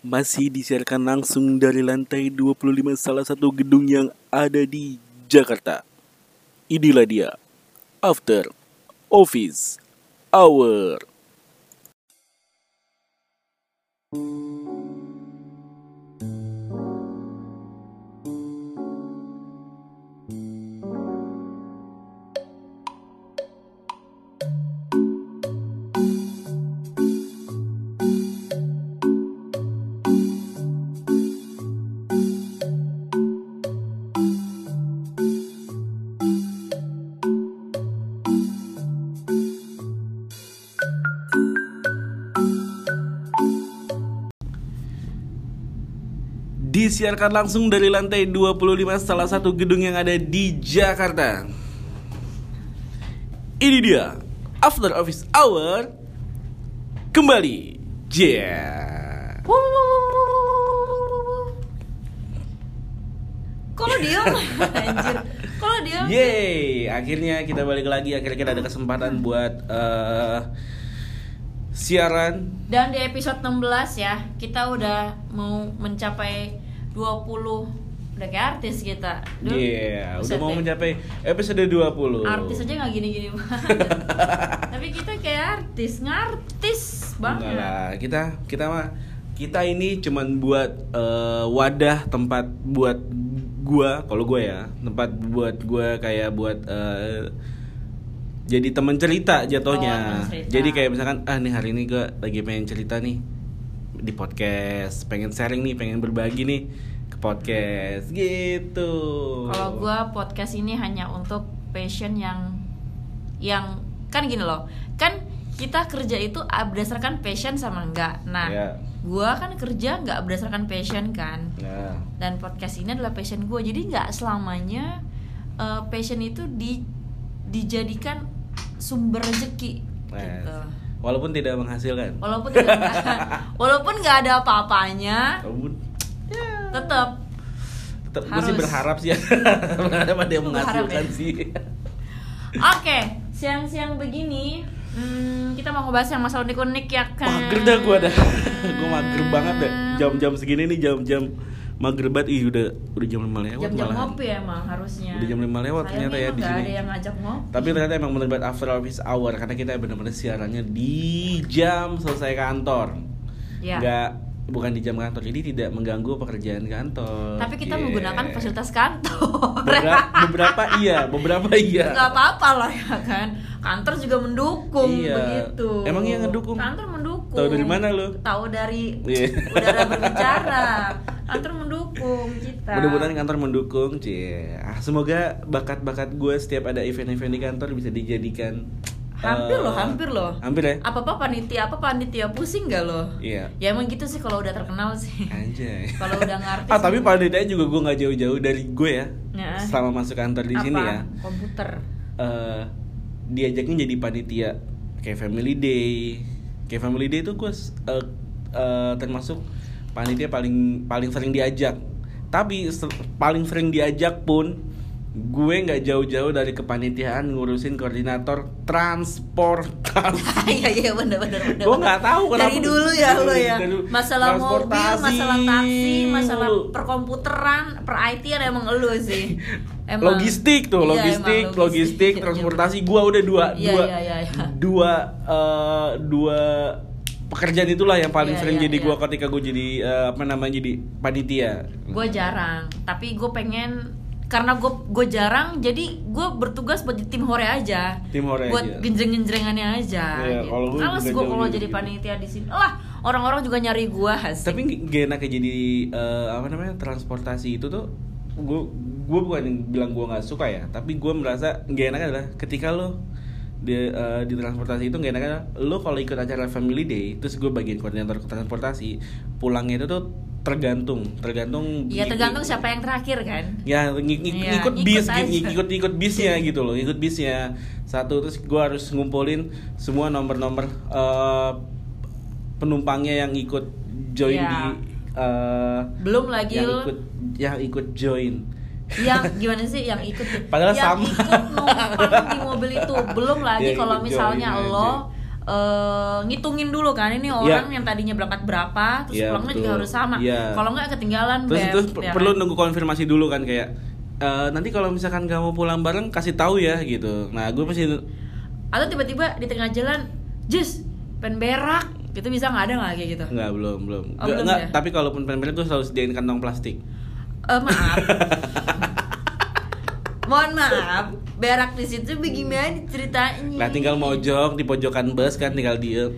masih disiarkan langsung dari lantai 25 salah satu gedung yang ada di Jakarta. Inilah dia, After Office Hour. Disiarkan langsung dari lantai 25 salah satu gedung yang ada di Jakarta. Ini dia, After Office Hour kembali. Yeah. Kalau dia anjir. Kalau dia Yeay, akhirnya kita balik lagi. Akhirnya kita ada kesempatan buat eh, siaran. dan di episode 16 ya, kita udah mau mencapai 20 udah kayak artis kita. Iya, udah buset mau deh. mencapai episode 20. artis aja nggak gini-gini banget. Tapi kita kayak artis, ngartis Enggak banget. lah, kita kita mah kita ini cuman buat eh, wadah tempat buat gua, kalau gua ya, tempat buat gua kayak buat eh, jadi teman cerita Oh, jatuhnya. teman cerita. Jadi kayak misalkan ah nih hari ini gua lagi pengen cerita nih di podcast, pengen sharing nih, pengen berbagi nih ke podcast gitu. Kalau gua podcast ini hanya untuk passion yang yang kan gini loh. Kan kita kerja itu ah, berdasarkan passion sama enggak. Nah, Iya. gua kan kerja nggak berdasarkan passion kan. Nah, Dan podcast ini adalah passion gua. Jadi nggak selamanya eh, passion itu di dijadikan sumber rezeki Nah, gitu. Walaupun tidak menghasilkan. Walaupun tidak walaupun nggak ada apa-apanya, Walaupun tetap tetap gue sih berharap sih ada pada yang menghasilkan ya? sih. Oke, siang-siang begini hmm, kita mau ngebahas yang masalah unik-unik ya kan? Mager dah gue dah. gue mager banget dah. Jam-jam segini nih jam-jam banget. Ih udah udah jam 5 lewat Jam-jam malahan. ngopi emang harusnya. Udah jam 5 lewat ternyata ya di sini. ada yang ngajak ngopi. Tapi ternyata emang banget after office hour karena kita bener-bener siarannya di jam selesai kantor. Ya. Nggak bukan di jam kantor. Jadi tidak mengganggu pekerjaan kantor. Tapi kita Yeah. menggunakan fasilitas kantor. beberapa, beberapa iya, beberapa iya. Nggak apa-apa lah ya kan. Kantor juga mendukung Iya. begitu. Emang iya ngedukung? Kantor mendukung. Tahu dari mana lu? Tahu dari Iya. udara berbicara. Kantor mendukung kita. Mudah-mudahan kantor mendukung, cie. Ah, semoga bakat-bakat gue setiap ada event-event di kantor bisa dijadikan. Hampir eh, loh, hampir loh. Hampir ya? Apa apa panitia, apa panitia pusing gak loh? Iya. Ya emang gitu sih kalau udah terkenal sih. Anjay. Kalau udah ngartis. ah, tapi panitianya juga gue nggak jauh-jauh dari gue ya. Ya. Selama masuk kantor di Apa? sini ya. Komputer. eh diajaknya jadi panitia kayak family day. Kayak family day itu gue eh, eh, termasuk panitia paling paling sering diajak. Tapi paling sering diajak pun gue nggak jauh-jauh dari kepanitiaan ngurusin koordinator transportasi. Iya iya benar benar. Gue nggak tahu kenapa. Dari dulu ya lo ya. Masalah mobil, Transportasi masalah taksi, masalah perkomputeran, per IT emang elu sih. logistik tuh, Iya, logistik, logistik, transportasi. Gua udah dua, Iya, dua, iya. dua, eh, dua pekerjaan itulah yang paling Iya, sering iya, jadi iya. gua ketika gua jadi eh, apa namanya jadi panitia. Gue jarang, tapi gue pengen karena gue gue jarang, jadi gue bertugas buat di tim hore aja. Tim hore buat aja. genjreng-genjrengannya aja. Iya, gitu. Males gue kalau gitu. jadi panitia di sini. Lah, orang-orang juga nyari gue asik. Tapi gak enak jadi eh, apa namanya transportasi itu tuh gua gua bukan bilang gua nggak suka ya, tapi gua merasa gak enak adalah ketika lo di, eh, di transportasi itu gak enak adalah lo kalau ikut acara family day terus gue bagian koordinator transportasi pulangnya itu tuh tergantung tergantung Iya tergantung siapa yang terakhir kan. ya ng- ng- Iya, ngikut ikut bis aja. ngikut ngikut ikut bisnya gitu loh ikut bisnya satu terus gue harus ngumpulin semua nomor-nomor eh, penumpangnya yang ikut join Iya. di eh, Belum lagi yang ikut yang ikut join yang gimana sih yang ikut Padahal yang sama. ikut numpang di mobil itu belum lagi Yang kalau ikut misalnya join lo eh, ngitungin dulu kan ini orang yang tadinya berangkat berapa terus Iya, pulangnya juga betul. harus sama Iya. kalau nggak ketinggalan terus terus ya perlu kan? nunggu konfirmasi dulu kan kayak "Eh, nanti kalau misalkan gak mau pulang bareng kasih tahu ya gitu nah gue pasti atau tiba-tiba di tengah jalan jus pen berak gitu bisa nggak ada nggak kayak gitu nggak belum belum Oh, belum nggak, ya? tapi kalaupun pengen gue selalu sediain kantong plastik Eh, maaf. Mohon maaf berak di situ bagaimana ceritanya Nah tinggal mojok di pojokan bus kan tinggal diem.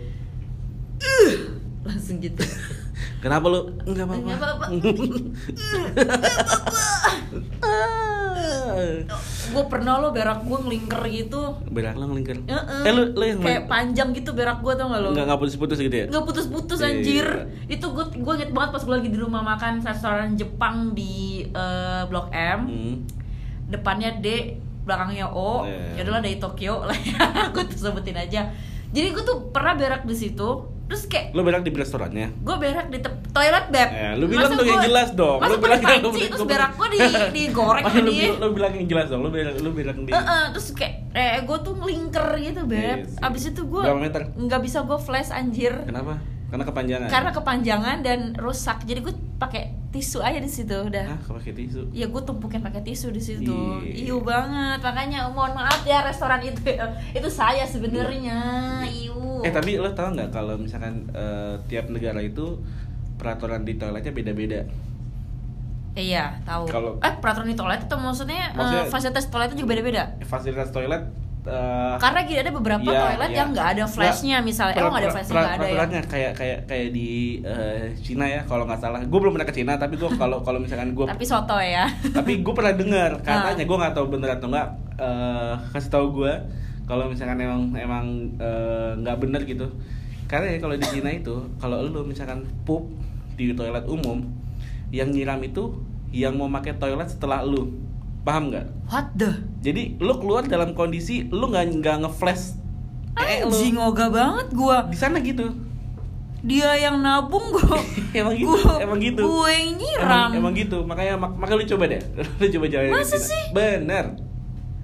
Langsung gitu. Kenapa lu? Enggak apa-apa. Nggak apa-apa. gue pernah lo berak gue ngelingker gitu Berak lo ngelingkar Heeh. Eh lu, lu yang kayak panjang gitu berak gue tau gak lo Enggak nggak putus-putus gitu ya? nggak putus-putus Iya. anjir itu gue gue inget banget pas gue lagi di rumah makan restoran Jepang di eh, Blok M Hmm. depannya D belakangnya O Iya. ya adalah dari Tokyo lah ya gue tuh sebutin aja jadi gue tuh pernah berak di situ terus kayak Lu berak di restorannya? gue berak di toilet beb Eh, lu bilang Masa yang gua- jelas dong. masa lu bilang panci terus berak gue di digoreng Masa sama lu, lu bilang yang jelas dong. Lu berak lu berak di Eh, eh, terus kayak eh gue tuh ngelingker gitu beb Yes. abis itu gue nggak bisa gue flash anjir Kenapa? Karena kepanjangan. karena kepanjangan dan rusak. Jadi gue pakai tisu aja di situ udah. Hah, kau pakai tisu. ya gue tumpukin pakai tisu di situ. Iya. iu banget. Makanya mohon maaf ya restoran itu itu saya sebenarnya. Iu. Eh tapi lo tau nggak kalau misalkan eh, tiap negara itu peraturan di toiletnya beda-beda. iya tahu Kalau- eh peraturan di toilet itu maksudnya, Maksudnya- fasilitas toiletnya juga beda-beda? Fasilitas toilet eh, karena gini ada beberapa Iya, toilet iya. yang nggak ada flashnya misalnya eh oh nggak ada flashnya nggak ada ya Peraturannya kayak kayak kayak di eh, Cina ya kalau nggak salah. Gue belum pernah ke Cina tapi gue kalau kalau misalkan gue tapi soto ya tapi gue pernah dengar Ah. katanya gue nggak tahu bener atau nggak eh, kasih tahu gue kalau misalkan emang emang eh, nggak bener gitu karena ya kalau di Cina itu kalau lu misalkan pup di toilet umum yang nyiram itu yang mau pakai toilet setelah lu paham nggak? What the? Jadi lu keluar dalam kondisi lu nggak nggak ngeflash eh, anjing ogah banget gua. Di sana gitu. Dia yang nabung gua. Emang gitu gua, emang gitu. gue yang nyiram. Emang, emang gitu. Makanya mak makanya lu coba deh. Lu coba jalan Masa sih? bener.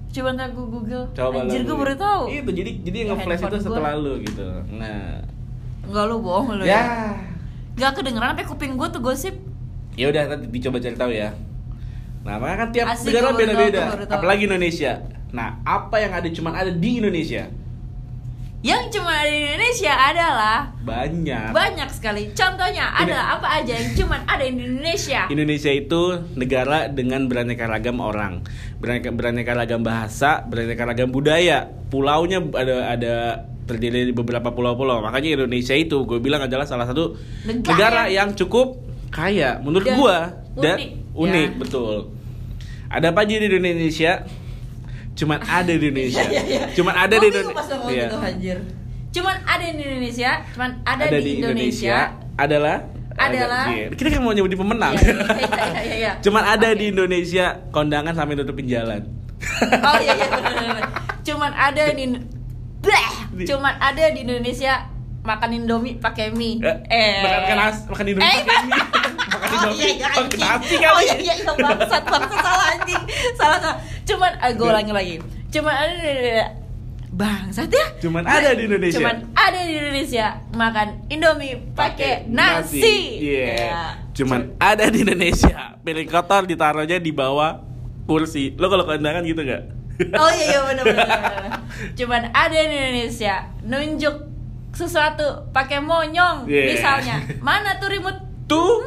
Coba ntar gue google. Coba anjir gue baru tahu. Itu jadi jadi yang Ya, nge-flash itu setelah gua. lu gitu. Nah. Enggak lu bohong lu Ya. ya. Gak kedengeran sampai kuping gue tuh gosip. Ya udah nanti dicoba cari tahu ya. Nah, makanya kan tiap Asik, negara beda-beda. Apalagi Indonesia. Nah, apa yang ada cuman ada di Indonesia? Yang cuma ada di Indonesia adalah Banyak. Banyak sekali Contohnya ada apa aja yang cuma ada di Indonesia Indonesia itu negara dengan beraneka ragam orang, beraneka, beraneka ragam bahasa, beraneka ragam budaya. Pulaunya ada ada terdiri dari beberapa pulau-pulau. Makanya Indonesia itu gue bilang adalah salah satu Negara negara, yang cukup kaya menurut Dan gua dan unik, ya. betul. Ada apa aja di Indonesia? Cuman ada di Indonesia. Cuman ada Gua di Indonesia. Iya. gitu Cuman ada di Indonesia Cuman ada, di, Indonesia, adalah Adalah- ada- iya. kita kan mau nyebut di pemenang. Iya, iya, iya. Cuman ada Oke. di Indonesia kondangan sampai nutupin jalan. Oh iya iya bener, bener, bener. Cuman ada di Bleh! Cuman ada di Indonesia makan Indomie pakai mie. Eh, makan makan nas, makan Indomie Eh, pakai mie. Oh iya iya anjing. nasi Oh iya iya iya bangsat bangsat salah anjing. Salah salah. Cuman eh, gue ulangi lagi. Cuman ada bangsat ya. Cuman ada di Indonesia. Cuman ada di Indonesia makan Indomie pakai nasi. Iya. Ya. Cuman ada di Indonesia. Piring kotor ditaruhnya di bawah kursi. Lo kalau kondangan gitu nggak? Oh iya iya benar. benar. Cuman ada di Indonesia nunjuk sesuatu pakai monyong Yeah. misalnya. Mana tuh remote? Tuh.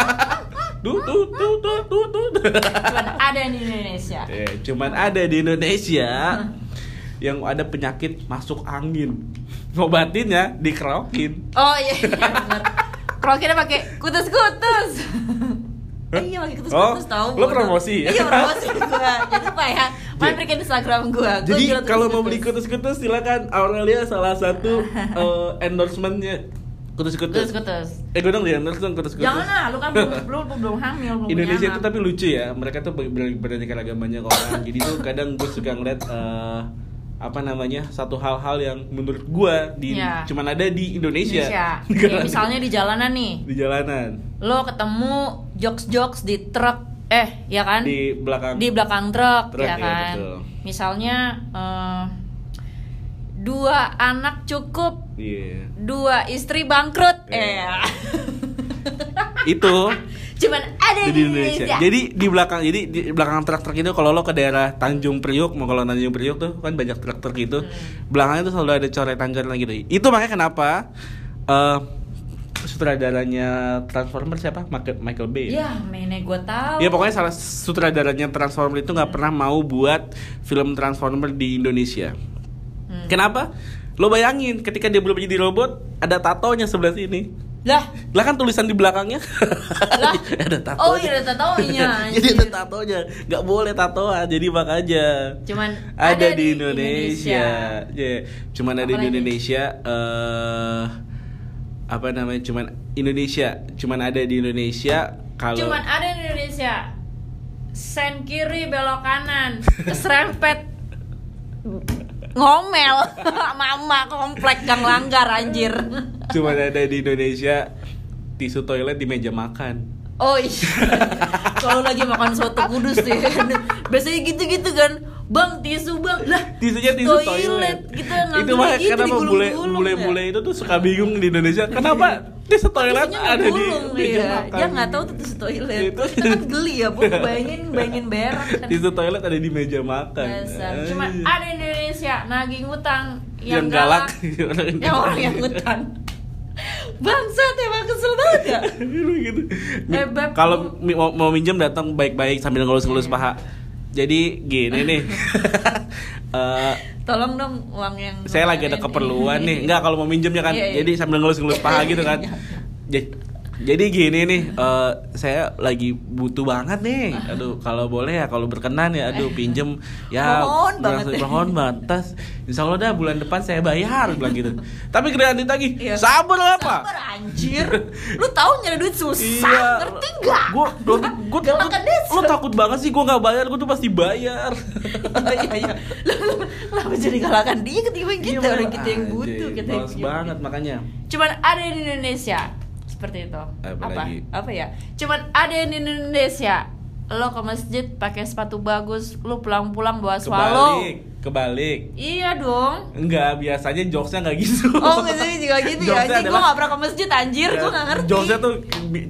tuh tuh tuh tuh tuh tuh. Cuman ada di Indonesia. Eh, cuman ada di Indonesia yang ada penyakit masuk angin. Ngobatinnya dikerokin. Oh iya iya benar. Krokinnya pakai kutus-kutus. Eh, iya pakai kutus-kutus Oh, tahu. lo promosi? Iya promosi gua. Jadi apa ya? Mampir ke Instagram gua. Gua Jadi kalau mau beli kutus-kutus. kutus-kutus silakan Aurelia salah satu eh, endorsementnya kutus-kutus. Kutus-kutus. Eh gue dong di endorse dong kutus-kutus. Jangan lah, lu kan belum belum belum hamil, belum Indonesia itu tapi lucu ya. Mereka tuh ber- ber- beraneka banyak orang. Jadi tuh kadang gue suka ngeliat eh, apa namanya satu hal-hal yang menurut gue di Iya. cuman ada di Indonesia. Indonesia. Ya, misalnya di jalanan nih, di jalanan lo ketemu jokes-jokes di truk, eh, ya kan? di belakang Di belakang truk, Truk, ya iya, kan? betul. Misalnya eh, dua anak cukup, Iya. dua istri bangkrut. Eh. Iya. Itu Cuman ada di di Indonesia. Indonesia. Jadi di belakang jadi di belakang truk-truk itu kalau lo ke daerah Tanjung Priuk, mau kalau Tanjung Priuk tuh kan banyak truk-truk gitu. Hmm. Belakangnya tuh selalu ada coretan-coretan gitu. Itu makanya kenapa eh sutradaranya Transformer siapa? Michael, Michael Bay. Ya, mainnya gue tahu. Ya pokoknya salah sutradaranya Transformer itu nggak pernah mau buat film Transformer di Indonesia. Kenapa? Lo bayangin ketika dia belum jadi robot ada tatonya sebelah sini. Lah, Lah kan tulisan di belakangnya. Lah? ada tatonya. Oh, iya, ada tatonya, jadi ada tatonya. Nggak boleh tatoan, jadi makanya. cuman Ada, di Indonesia. Cuman ada di? Indonesia eh apa namanya? Cuman Indonesia, cuman ada di Indonesia kalau Cuman ada di Indonesia. Sen kiri belok kanan, keserempet ngomel. Mama komplek gang langgar anjir. Cuman ada di Indonesia tisu toilet di meja makan. oh iya. Kalau lagi makan soto kudus ya. Biasanya gitu-gitu kan bang tisu bang lah Tisunya tisu toilet. kita itu makanya kenapa bule bule bule itu tuh suka bingung di Indonesia. Kenapa tisu toilet ada di meja ya. makan? dia nggak tahu tuh tisu toilet Itu. kan geli ya bu bayangin bayangin berak kan Tisu toilet ada di meja makan. Eh. Cuma ada di Indonesia nagih ngutang yang, yang galak. yang orang yang ngutang. Bangsat emang kesel banget ya. gitu. Eh. Kalau mau, mau minjem datang baik-baik sambil ngelus-ngelus Iya. paha. Jadi gini nih. Eh, Tolong dong uang yang saya lagi ada keperluan nih. Enggak kalau mau minjemnya kan. Iya, iya. Jadi sambil ngelus-ngelus paha gitu kan. Iya. Ja- Jadi gini nih, eh, saya lagi butuh banget nih. Aduh, kalau boleh ya, kalau berkenan ya, aduh pinjem ya. Mohon banget. Mohon banget. Tas, insya Allah dah bulan depan saya bayar, bilang gitu. Tapi kemudian ditagih, Iya. sabar apa? Sabar anjir. Lu tahu nyari duit susah, Iya. ngerti gak? Gue gue gue lo takut banget sih gue nggak bayar, gue tuh pasti bayar. Iya iya. Lah, Kenapa jadi galakan dia ketimbang kita Iya, orang kita yang butuh kita yang punya. banget makanya. Cuman ada di Indonesia seperti itu. Apa apa? lagi? Apa ya? Cuman ada di Indonesia. Lo ke masjid pakai sepatu bagus, lo pulang-pulang bawa swallow. Kebalik, kebalik. Iya dong. Enggak, biasanya jokesnya nggak gitu. Oh, nggak sih juga gitu ya. Anjing gue gak pernah ke masjid anjir, gue gak ngerti. Jokesnya tuh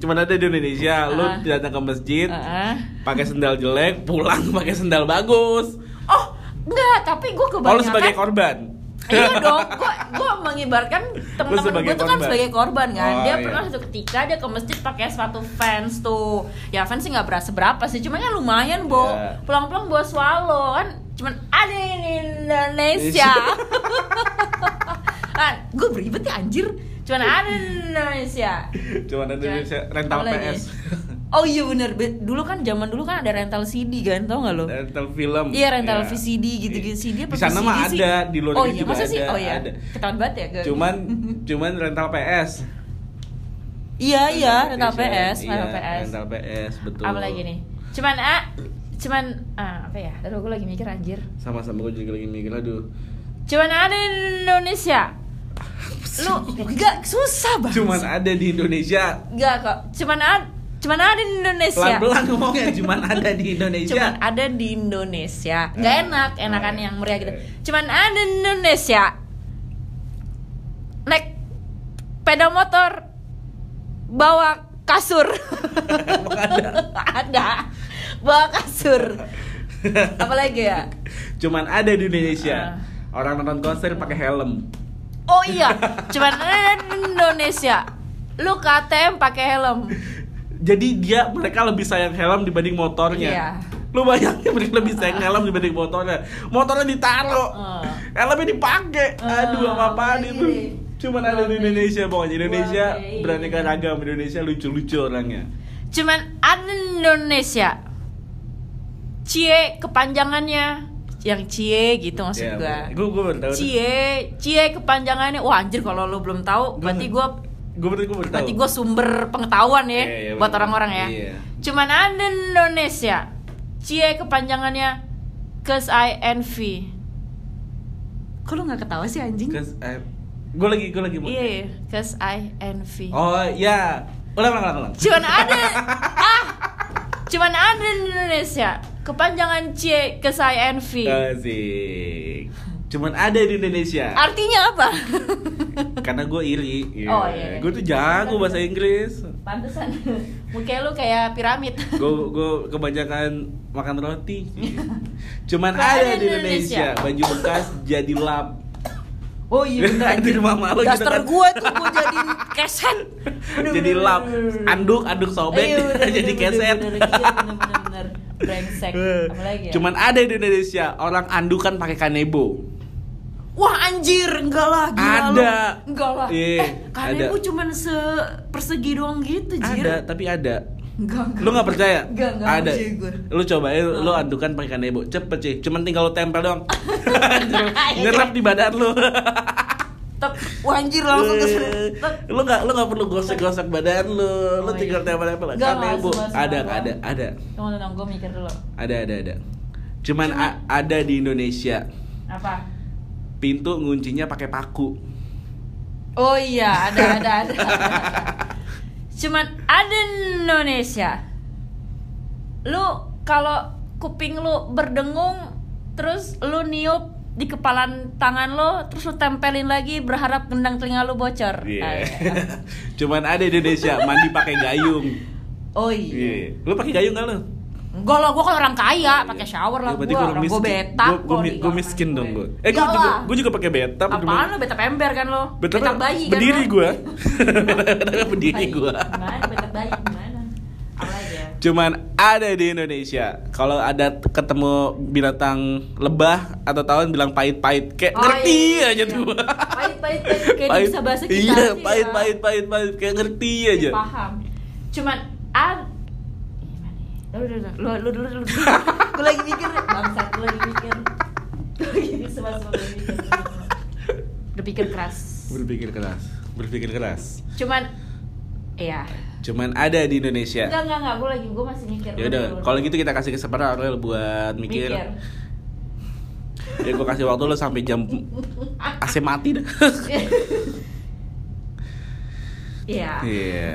cuma ada di Indonesia. Lu Ah. datang ke masjid, Heeh. pakai sendal jelek, pulang pakai sendal bagus. Oh, enggak, tapi gue Oh, lu kebanyakan sebagai korban. Iya dong, gua gua mengibarkan teman-teman gue tuh kan korban. sebagai korban kan. Oh, dia iya. pernah satu ketika dia ke masjid pakai sepatu fans tuh. Ya fans sih nggak berasa berapa sih, cuma kan lumayan, Bo. Iya. Pulang-pulang bawa swallow kan cuman ada di Indonesia. ah, gue beribet ya anjir. Cuman ada di Indonesia. Cuma ada di Cuman- Indonesia rental? PS. Oh iya bener, Be- dulu kan zaman dulu kan ada rental CD kan, tau gak lo? rental film. Iya rental Iya. VCD gitu-gitu CD apa Di sana mah sih? ada, di luar Oh iya, juga masa sih? ada, Oh iya. ada. Ketahuan banget ya gue. Cuman cuman rental PS. Iya iya rental Indonesia. PS, rental Iya, PS. Rental PS, betul. Apa lagi nih? Cuman ah, cuman ah apa ya? Aduh gue lagi mikir anjir. Sama-sama gue juga lagi mikir aduh. Cuman ada di Indonesia. Lu enggak susah banget. Cuman ada di Indonesia. enggak kok. Cuman ada cuman ada di Indonesia. Pelan-pelan ngomongnya cuman ada di Indonesia. Cuman ada di Indonesia. Gak enak, enakan yang meriah gitu. Cuman ada di Indonesia. Naik sepeda motor bawa kasur. Ada. ada. Bawa kasur. Apalagi ya? Cuman ada di Indonesia. Ah. Orang nonton konser pakai helm. Oh iya, cuman ada di Indonesia. Lu ke ATM pakai helm. Jadi dia mereka lebih sayang helm dibanding motornya. Iya. Lu bayangin mereka lebih sayang helm dibanding motornya. Motornya ditaruh. Ah. Helmnya dipakai. Aduh, Ah, apa-apaan lagi itu. Cuman ada di Indonesia pokoknya. Indonesia iya. beraneka ragam. Indonesia lucu-lucu orangnya. Cuman ada di Indonesia. Cie kepanjangannya yang cie gitu maksud gua. Gue gue tahu. Cie, cie kepanjangannya. Wah anjir kalau lu belum tahu, berarti gua gue baru gue tahu. berarti gua sumber pengetahuan ya Iya, iya, buat bener. orang-orang ya. Iya. Cuman ada Indonesia. Cie kepanjangannya cause I envy. Kok lu gak ketawa sih anjing? Cause I- gue lagi gue lagi. Iya, iya, cause I envy. Oh ya. Ulang ulang ulang. ulang. Cuman ada ah, cuman ada Indonesia. Kepanjangan C cause I envy. Asik. Cuman ada di Indonesia. Artinya apa? Karena gue iri. Oh, iya. Gue tuh jago bahasa Inggris. Pantesan. Muka lu kayak piramid. Gue gue kebanyakan makan roti. Cuman ada di Indonesia. Baju bekas jadi lap. Oh iya bener Di rumah malu gitu Daster kan. gue tuh gue jadiin keset Bener, jadi bener, lap. Anduk anduk sobek Iya, bener, jadi bener, keset. bener, bener, iya, bener, bener, bener. Brengsek Apalagi ya Cuman ada di Indonesia orang andukan pakai kanebo. Wah anjir enggak lah gila Ada. lu. Enggak lah Iya, Eh karena gue cuman se persegi doang gitu Jir Ada, tapi ada. Enggak enggak Lu nggak percaya? Enggak, enggak Ada. gue. Lu cobain, lu andukan pakai kanebo. Cepet sih. Cuman tinggal lu tempel doang. Ngerap di badan lu. Tek, Wah anjir langsung ke Eh, lu nggak lu nggak perlu gosok-gosok badan lu. Lu Oh, tinggal iya. tempel-tempel kanebo. nggak, Ada, ada, ada. Tunggu tunggu gue mikir dulu Ada, ada, ada. Cuman ada di Indonesia. Apa? Pintu nguncinya pakai paku. Oh iya ada ada ada, ada. Cuman ada Indonesia Lu kalau kuping lu berdengung Terus lu niup di kepalan tangan lo terus lu tempelin lagi berharap gendang telinga lu bocor. Iya. Ah, iya. Cuman ada di Indonesia mandi pakai gayung. Oh iya. Iya. Lu pakai gayung nggak lu? Enggak lah, gue kan orang kaya, pakai shower lah Ya, berarti gue, gua orang gue beta Gua- gua gua miskin dong gue. Eh gue juga gue juga pakai beta. Apaan lo beta pember kan lo? Beta, Beta, bayi kan berdiri gue. berdiri gue. Gimana beta bayi gimana? Cuman ada di Indonesia. Kalau ada ketemu binatang lebah atau tawon bilang pahit-pahit, kayak Oh, ngerti iya, aja iya. tuh. Pahit, pahit, pahit. Kayak bisa bahasa kita Iya, aja, pahit, ya. pahit, pahit, pahit, kayak ngerti aja. Paham. Cuman ad Lu dulu, lu lu dulu, lu dulu. Gue lagi mikir, bangsat gue lagi mikir. Gue lagi semua semua lagi mikir. Udah pikir keras. Berpikir keras, berpikir keras. Cuman, iya. Cuman ada di Indonesia. Enggak, enggak, enggak. Gue lagi, gue masih mikir. Ya udah, dulu. kalau gitu kita kasih kesempatan Aurel buat mikir. mikir. Ya gue kasih waktu lo sampai jam AC mati dah. Iya. Iya.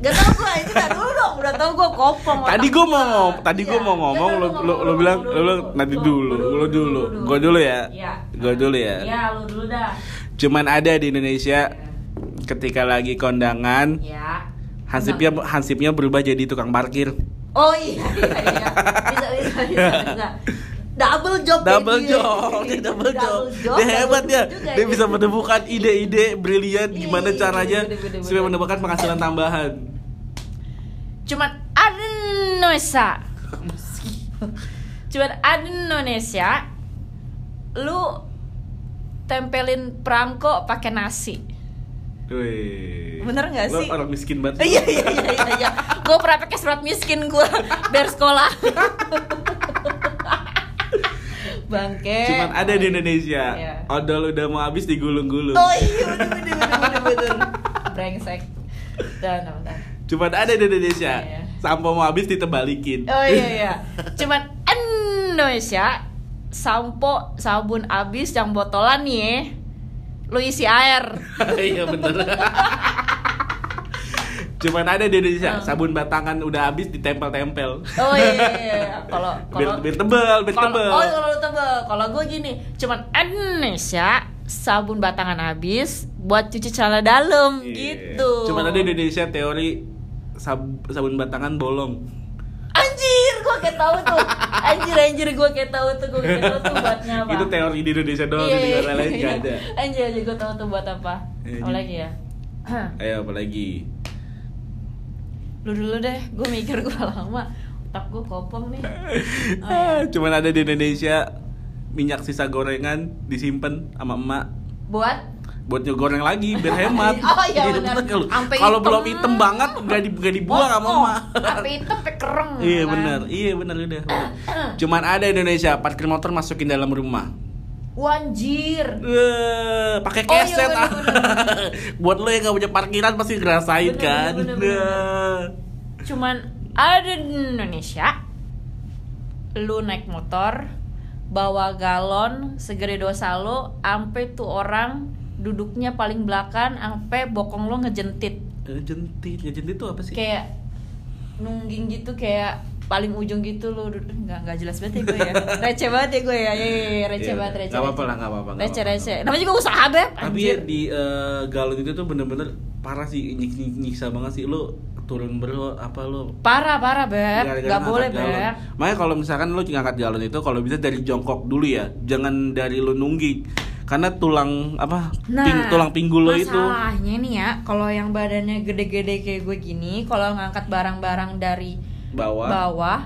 Gak tau gue, ini tak dulu dong. Udah tau gue kopong. Tadi gue gua. mau ngom, tadi gue Iya. mau ngomong, Iya, lo ngomong lo lo bilang, ngomong lo bilang nanti dulu, lo dulu, gue dulu ya, Iya. gue dulu ya. Iya, lu dulu dah. Cuman ada di Indonesia ketika lagi kondangan, Iya. hansipnya hansipnya berubah jadi tukang parkir. Oh iya, iya, iya. Bisa, bisa, bisa, bisa. Double job Double dia. job, dia double job. job, Dia hebat double ya. Dia bisa menemukan ide-ide brilian Iya, gimana iya, caranya bener, supaya menemukan penghasilan tambahan. Cuman ada Indonesia. Cuman ada Indonesia. Lu tempelin perangko pakai nasi. Wih. Bener Lo sih? orang miskin banget. Iya iya iya iya. iya. Gue pernah pakai surat miskin gue biar sekolah. Bangke. Cuman ada di Indonesia. Iya. Odol udah mau habis digulung-gulung. Oh iya bener bener bener bener bener. Brengsek. Dan bentar. Cuman ada di Indonesia. Iya. Sampo mau habis ditebalikin. Oh iya iya. Cuman Indonesia sampo sabun abis yang botolan nih. Lu isi air. Iya bener. Cuman ada di Indonesia Hmm. sabun batangan udah habis ditempel-tempel. Oh iya, iya, iya. Kalau Biar, kalau biar tebel, biar kalau tebel. oh kalau lu tebel. Kalau gue gini, cuman Indonesia sabun batangan habis buat cuci celana dalam Iya. gitu. Cuman ada di Indonesia teori sab- sabun batangan bolong. Anjir, gue kayak tahu tuh. Anjir, anjir, gue kayak tahu tuh. Gue kayak tahu tuh buatnya apa. Itu teori di Indonesia doang, Iya, di negara lain iya. nggak ada. Anjir, anjir, gue tahu tuh buat apa. Iya, Apa jadi- lagi ya? Ayo apalagi. Lu dulu deh, gue mikir gue lama. Otak gue kopong nih. Oh, iya. Cuman ada di Indonesia minyak sisa gorengan disimpan sama emak Buat buat ngegoreng lagi biar hemat. Oh, iya, benar. kalau hitam. belum hitam banget nggak di dibuang sama Oh, emak. Sampai kereng. Iya kan? benar, iya benar udah. Cuman ada di Indonesia parkir motor masukin dalam rumah. Wanjir. Eh, pakai Oh, iya, keset ah. bener, Buat lo yang gak punya parkiran pasti ngerasain Bener, kan. bener, bener, Nah. Cuman ada di Indonesia. Lu naik motor, bawa galon segede dosa lo, ampe tuh orang duduknya paling belakang, ampe bokong lo ngejentit. Eh, jentit, ya jentit itu apa sih? Kayak nungging gitu kayak paling ujung gitu duduk nggak nggak jelas banget ya gue ya. Receh banget ya gue ya. Iya, iya, iya, receh Iya, banget receh nggak apa-apa lah, nggak apa-apa, receh receh. namanya juga usaha beb. Tapi ya di galon itu tuh bener-bener parah sih. Nyik nyik nyiksa banget sih. Lu turun bro apa lu parah parah beb. Nggak boleh galon. beb Makanya kalau misalkan lu ngangkat galon itu kalau bisa dari jongkok dulu ya, jangan dari lu nungging. Karena tulang apa? ping- tulang pinggul lo itu. Nah, masalahnya nih ya, kalau yang badannya gede-gede kayak gue gini, kalau ngangkat barang-barang dari bawah. bawah,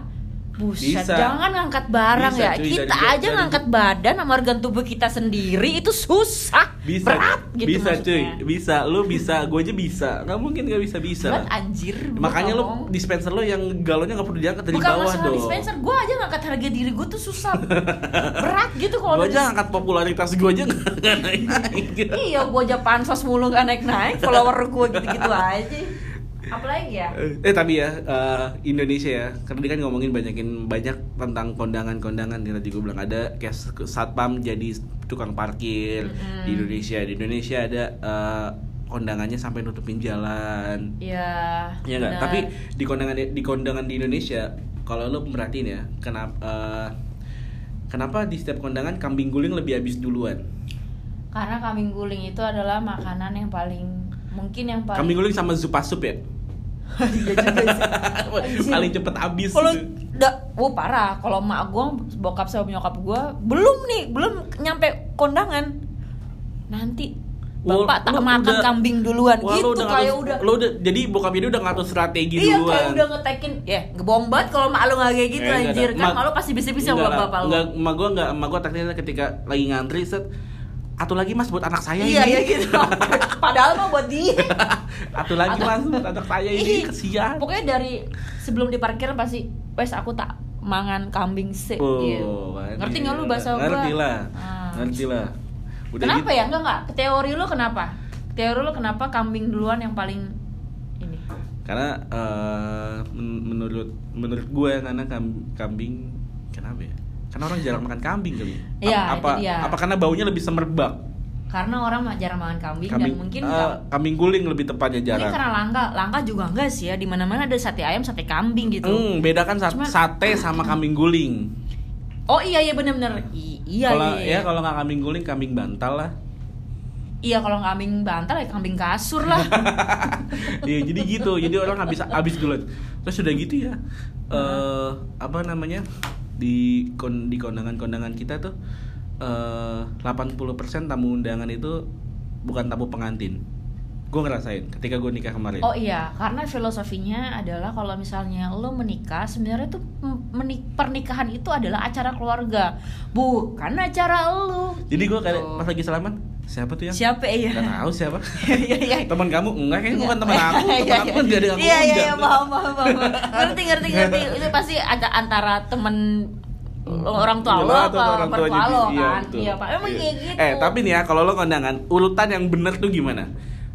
buset, Bisa. jangan ngangkat barang Bisa, ya. cuy, kita dari- aja dari- ngangkat badan sama organ tubuh kita sendiri itu susah, Bisa, berat gitu bisa cuy, maksudnya. bisa, lu bisa, gue aja bisa, nggak mungkin nggak bisa bisa. Berat anjir. Makanya lu ngomong. dispenser lu yang galonnya nggak perlu diangkat dari Bukan bawah dong. dispenser, gue aja ngangkat harga diri gue tuh susah, berat gitu kalau Gue udah aja ngangkat popularitas gue aja nggak naik. Iya, gue aja pansos mulu gak naik-naik, follower gue gitu-gitu aja. Apalagi ya? Eh tapi ya eh, Indonesia ya, karena dia kan ngomongin banyakin banyak tentang kondangan-kondangan yang tadi gue bilang ada kayak satpam jadi tukang parkir Mm-mm. di Indonesia. Di Indonesia ada eh, kondangannya sampai nutupin jalan. Ya. Ya enggak, tapi di kondangan di kondangan di Indonesia kalau lo merhatiin ya, kenapa eh, kenapa di setiap kondangan kambing guling lebih habis duluan? karena kambing guling itu adalah makanan yang paling mungkin yang paling Kambing guling sama zupa sup ya? Iya juga sih. Paling cepet habis Kalau gitu. da, oh parah. Kalau mak gua, bokap sama nyokap gua belum nih, belum nyampe kondangan. Nanti Wah, bapak tak makan udah- kambing duluan Wah, gitu udah kayak udah. lu udah jadi bokap ini udah ngatur strategi Iya duluan. kayak udah ngetekin ya ngebohong banget kalau mak lu nggak kayak gitu Eh, anjir kan Ma- mak lu pasti bisa-bisa Enggak sama bapak lu. Enggak, emak gua enggak, emak gua takdirnya ketika lagi ngantri set atau lagi mas buat anak saya Iya ini. ya gitu. Padahal mah buat dia. atau lagi Atau- mas buat anak saya ini kesian. Pokoknya dari sebelum di parkir pasti wes aku tak mangan kambing sih. Oh, gitu. kan, Ngerti iya. nggak lu bahasa gua? Ngerti lah. Ah. Ngerti lah. Udah kenapa gitu. ya? Enggak enggak. Teori lu kenapa? Teori lu kenapa kambing duluan yang paling ini? Karena men- menurut menurut gue karena kam- kambing kenapa ya? Karena orang jarang makan kambing kali. Iya, apa dia. apa karena baunya lebih semerbak? Karena orang jarang makan kambing, Kambing dan mungkin kam- kambing guling lebih tepatnya ini jarang. karena langka, langka juga enggak sih ya. Di mana-mana ada sate ayam, sate kambing gitu. Hmm, bedakan sa- Cuman- sate sama kambing guling. Oh iya iya benar-benar. Iya kalau iya. ya kalau nggak kambing guling, kambing bantal lah. Iya kalau kambing bantal ya kambing kasur lah. Iya, jadi gitu. Jadi orang habis habis duluan. Terus udah gitu ya. Eh apa namanya? Di kon di kondangan-kondangan kita tuh eh 80% tamu undangan itu bukan tamu pengantin. Gue ngerasain ketika gue nikah kemarin. Oh iya, karena filosofinya adalah kalau misalnya lo menikah, sebenarnya tuh menik pernikahan itu adalah acara keluarga, bukan acara lo. Jadi gue kayak Gitu. pas lagi salaman, siapa tuh yang? Siapa ya? Gak tahu siapa. Iya iya. teman kamu enggak kayaknya bukan teman aku Iya, teman aku kan gak ada aku Iya iya iya paham paham paham. Ngerti ngerti ngerti. Itu pasti ada antara temen orang tua Iya, lo atau apa mertua tuanya lo kan? Iya pak. Emang Iya. kayak gitu. Eh tapi nih ya kalau lo kondangan urutan yang bener tuh gimana?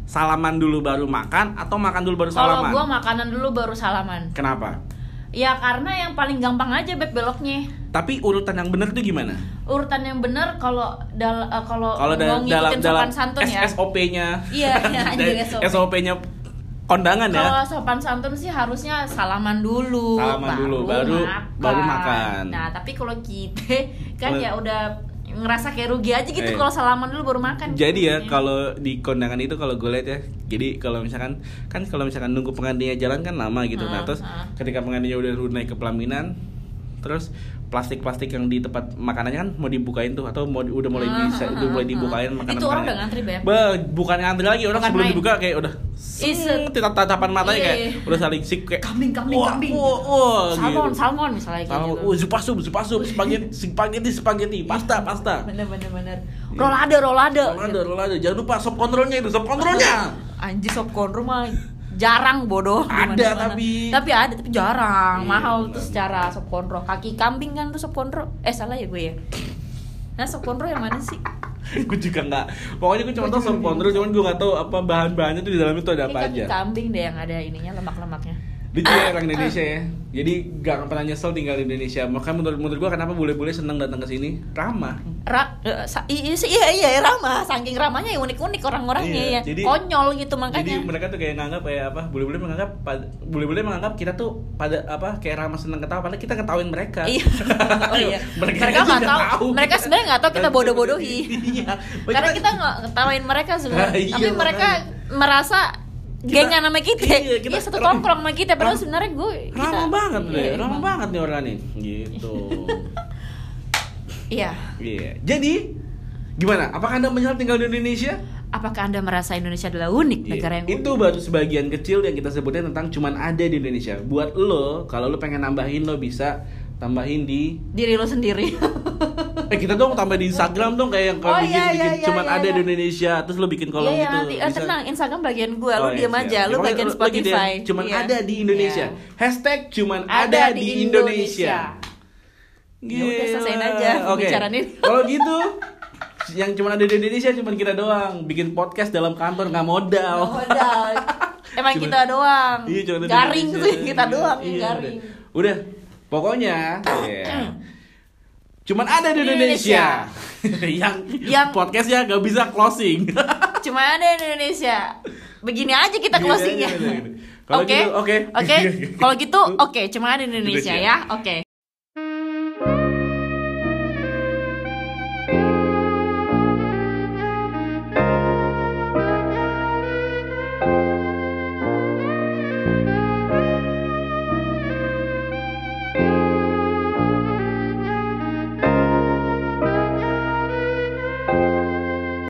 Salaman dulu baru makan atau makan dulu baru kalau salaman? gua makanan dulu baru salaman. Kenapa? Ya karena yang paling gampang aja beb beloknya. Tapi urutan yang bener tuh gimana? Urutan yang bener kalau dal eh, kalau Kalau da- mau dalam dalam santun ya. SOP-nya. Iya, anjing, SOP. SOP-nya kondangan ya. Kalau sopan santun sih harusnya salaman dulu, Salaman dulu, baru- baru makan. Nah, tapi kalau kita kan ya udah ngerasa kayak rugi aja gitu Eh. kalau salaman dulu baru makan. Jadi ya kalau di kondangan itu kalau gue lihat ya, jadi kalau misalkan kan kalau misalkan nunggu pengantinnya jalan kan lama gitu. nah Ah, terus ah. ketika pengantinnya udah naik ke pelaminan, terus plastik-plastik yang di tempat makanannya kan mau dibukain tuh atau mau udah mulai Ah, bisa ah, udah mulai ah, dibukain ah. makanan Itu orang udah ngantri, Beb. bukan ngantri lagi orang sebelum main. dibuka kayak udah tetap tatapan matanya Iya, kayak iya. udah saling sik kayak Kambing, kambing, wah, kambing. wah, wah, salmon, gitu. salmon misalnya kayak Salmon, gitu. oh, zupa sup, zupa sup, spaghetti, spaghetti, spaghetti, pasta, pasta. Bener bener bener. Rolade, rolade. Rolade, rolade. Jangan lupa sop kontrolnya itu, sop kontrolnya. Anjir sop konro mah jarang bodoh Ada, mana-mana. tapi- tapi ada tapi jarang. Iya, mahal tuh secara sop konro. Kaki kambing kan tuh sop konro. Eh salah ya gue ya? Nah sop konro yang mana sih? Gue juga nggak. Pokoknya gue cuma juga sop cuman gue nggak tahu apa bahan bahannya tuh di dalam itu ada apa kaki aja. kambing deh yang ada ininya lemak lemaknya Lucu ya orang Indonesia ya. Jadi gak akan pernah nyesel tinggal di Indonesia. Makanya menurut menurut gua kenapa bule-bule seneng datang ke sini? Ramah. Ra, iya sih, iya iya ramah saking ramahnya ya unik-unik orang-orangnya Iya, ya jadi- konyol gitu Jadi makanya mereka tuh kayak nganggap kayak apa? Bule-bule menganggap bule-bule menganggap kita tuh pada apa kayak ramah seneng ketawa padahal kita ketawain mereka. Iya. Oh iya. mereka Mereka nggak tahu. Mereka sebenarnya nggak tahu kita bodoh-bodohi. Iya. karena kita nggak ngetawain mereka sebenarnya Iya, tapi mereka merasa gengan sama kita, Iya, kita- Iya, satu tongkrong sama kita padahal sebenarnya gue kita- ramah banget Iya, ramah banget nih orang nih. Gitu. iya Iya. Jadi gimana? Apakah Anda menyesal tinggal di Indonesia? apakah anda merasa Indonesia adalah unik Iya. negara yang unik? itu baru sebagian kecil yang kita sebutin tentang cuman ada di Indonesia. Buat lo, kalau lo pengen nambahin lo bisa tambahin di diri lo sendiri eh kita dong tambah di Instagram dong kayak yang kalau Oh, bikin iya, bikin iya, iya, cuman iya, ada iya. di Indonesia terus lo bikin kolom Iya, iya, gitu. nanti eh, Bisa. tenang Instagram bagian gue Oh, iya, diam siap. aja lu Pokoknya bagian lo- lo gitu ya, Spotify cuman Iya. ada di Indonesia. Iya. Hashtag cuman ada, Ada di di Indonesia. Ya udah, selesaiin aja Oke. pembicaraan ini. Kalau gitu yang cuma ada di Indonesia cuma kita doang bikin podcast dalam kantor nggak modal. Nggak modal. Emang Cuma- kita doang. Iya, garing Indonesia. sih kita Iya, doang iya, garing. Udah. Pokoknya ya. Cuman ada di Di Indonesia. yang Yang- podcastnya gak bisa closing. Cuma ada di Indonesia. Begini aja kita Gini closingnya. gini. Kalau Oke. gitu, oke. Oke. Kalau gitu oke, cuma ada di Indonesia Indonesia. ya. Oke.